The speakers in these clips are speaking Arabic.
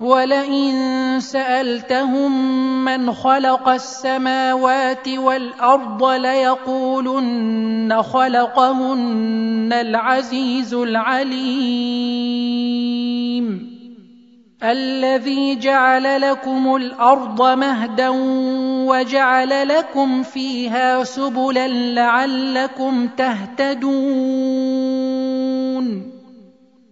ولئن سألتهم من خلق السماوات والأرض ليقولن خلقهن العزيز العليم. الذي جعل لكم الأرض مهدا وجعل لكم فيها سبلا لعلكم تهتدون.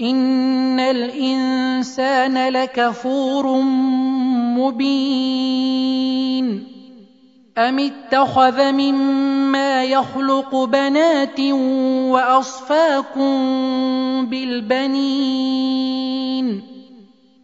ان الانسان لكفور مبين ام اتخذ مما يخلق بنات واصفاكم بالبنين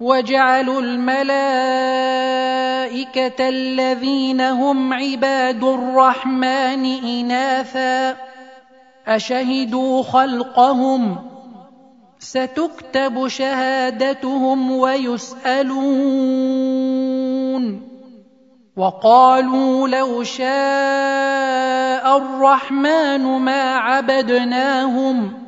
وجعلوا الملائكه الذين هم عباد الرحمن اناثا اشهدوا خلقهم ستكتب شهادتهم ويسالون وقالوا لو شاء الرحمن ما عبدناهم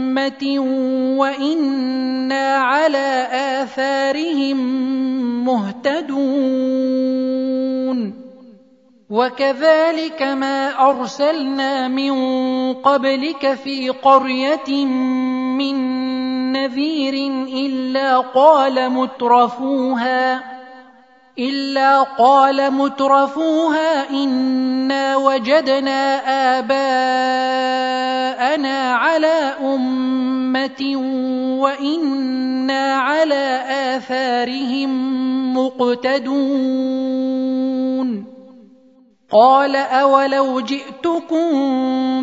امه وأنا على اثارهم مهتدون وكذلك ما ارسلنا من قبلك في قريه من نذير الا قال مترفوها إلا قال مترفوها إنا وجدنا آباءنا على أمة وإنا على آثارهم مقتدون. قال أولو جئتكم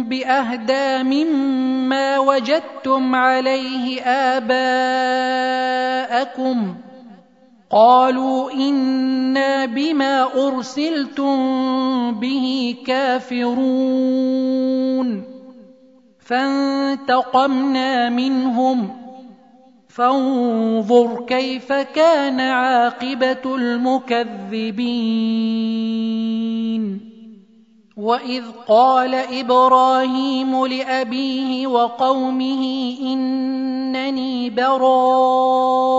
بأهدى مما وجدتم عليه آباءكم ۖ قالوا إنا بما أرسلتم به كافرون. فانتقمنا منهم. فانظر كيف كان عاقبة المكذبين. وإذ قال إبراهيم لأبيه وقومه إنني براء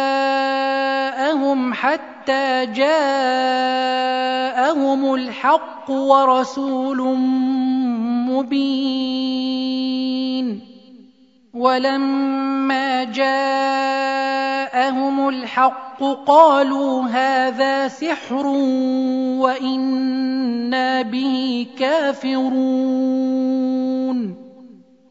حتى جاءهم الحق ورسول مبين. ولما جاءهم الحق قالوا هذا سحر وإنا به كافرون.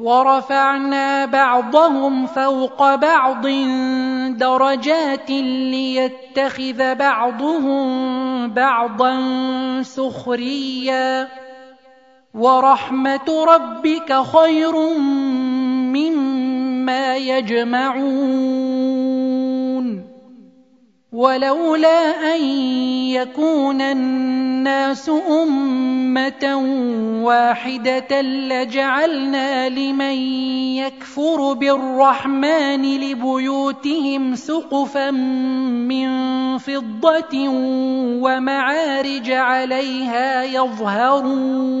ورفعنا بعضهم فوق بعض درجات ليتخذ بعضهم بعضا سخريا. ورحمة ربك خير مما يجمعون. ولولا أن يكون الناس أمة واحدة لجعلنا لمن يكفر بالرحمن لبيوتهم سقفا من فضة ومعارج عليها يظهرون.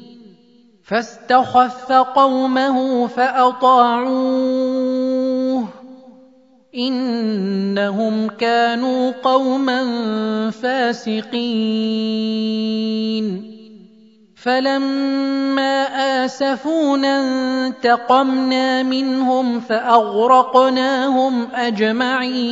فاستخف قومه فأطاعوه. إنهم كانوا قوما فاسقين. فلما آسفونا انتقمنا منهم فأغرقناهم أجمعين.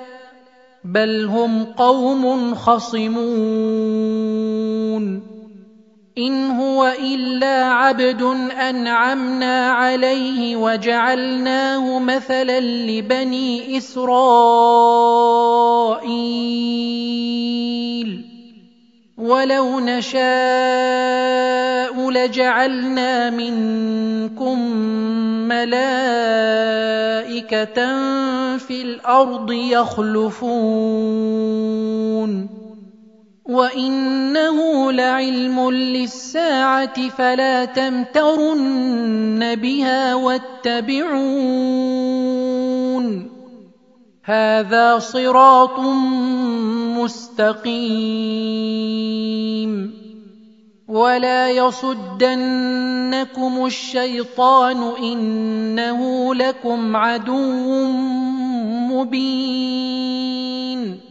بل هم قوم خصمون. إن هو إلا عبد أنعمنا عليه وجعلناه مثلا لبني إسرائيل. ولو نشاء لجعلنا منكم ملائكه في الأرض يخلفون وانه لعلم للساعه فلا تمترن بها واتبعون هذا صراط مستقيم. ولا يصدنكم الشيطان إنه لكم عدو مبين.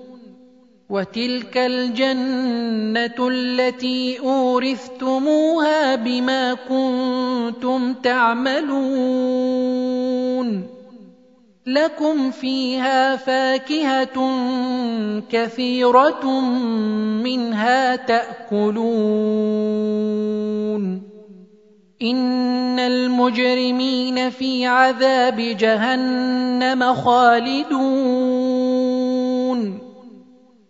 وتلك الجنة التي أورثتموها بما كنتم تعملون. لكم فيها فاكهة كثيرة منها تأكلون. إن المجرمين في عذاب جهنم خالدون.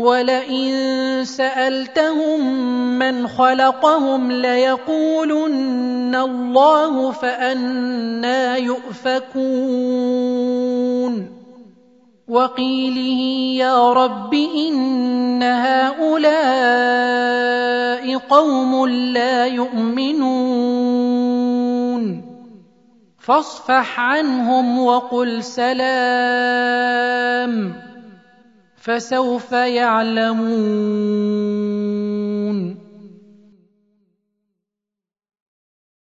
ولئن سألتهم من خلقهم ليقولن الله فأنا يؤفكون. وقيله يا رب إن هؤلاء قوم لا يؤمنون. فاصفح عنهم وقل سلام. فسوف يعلمون.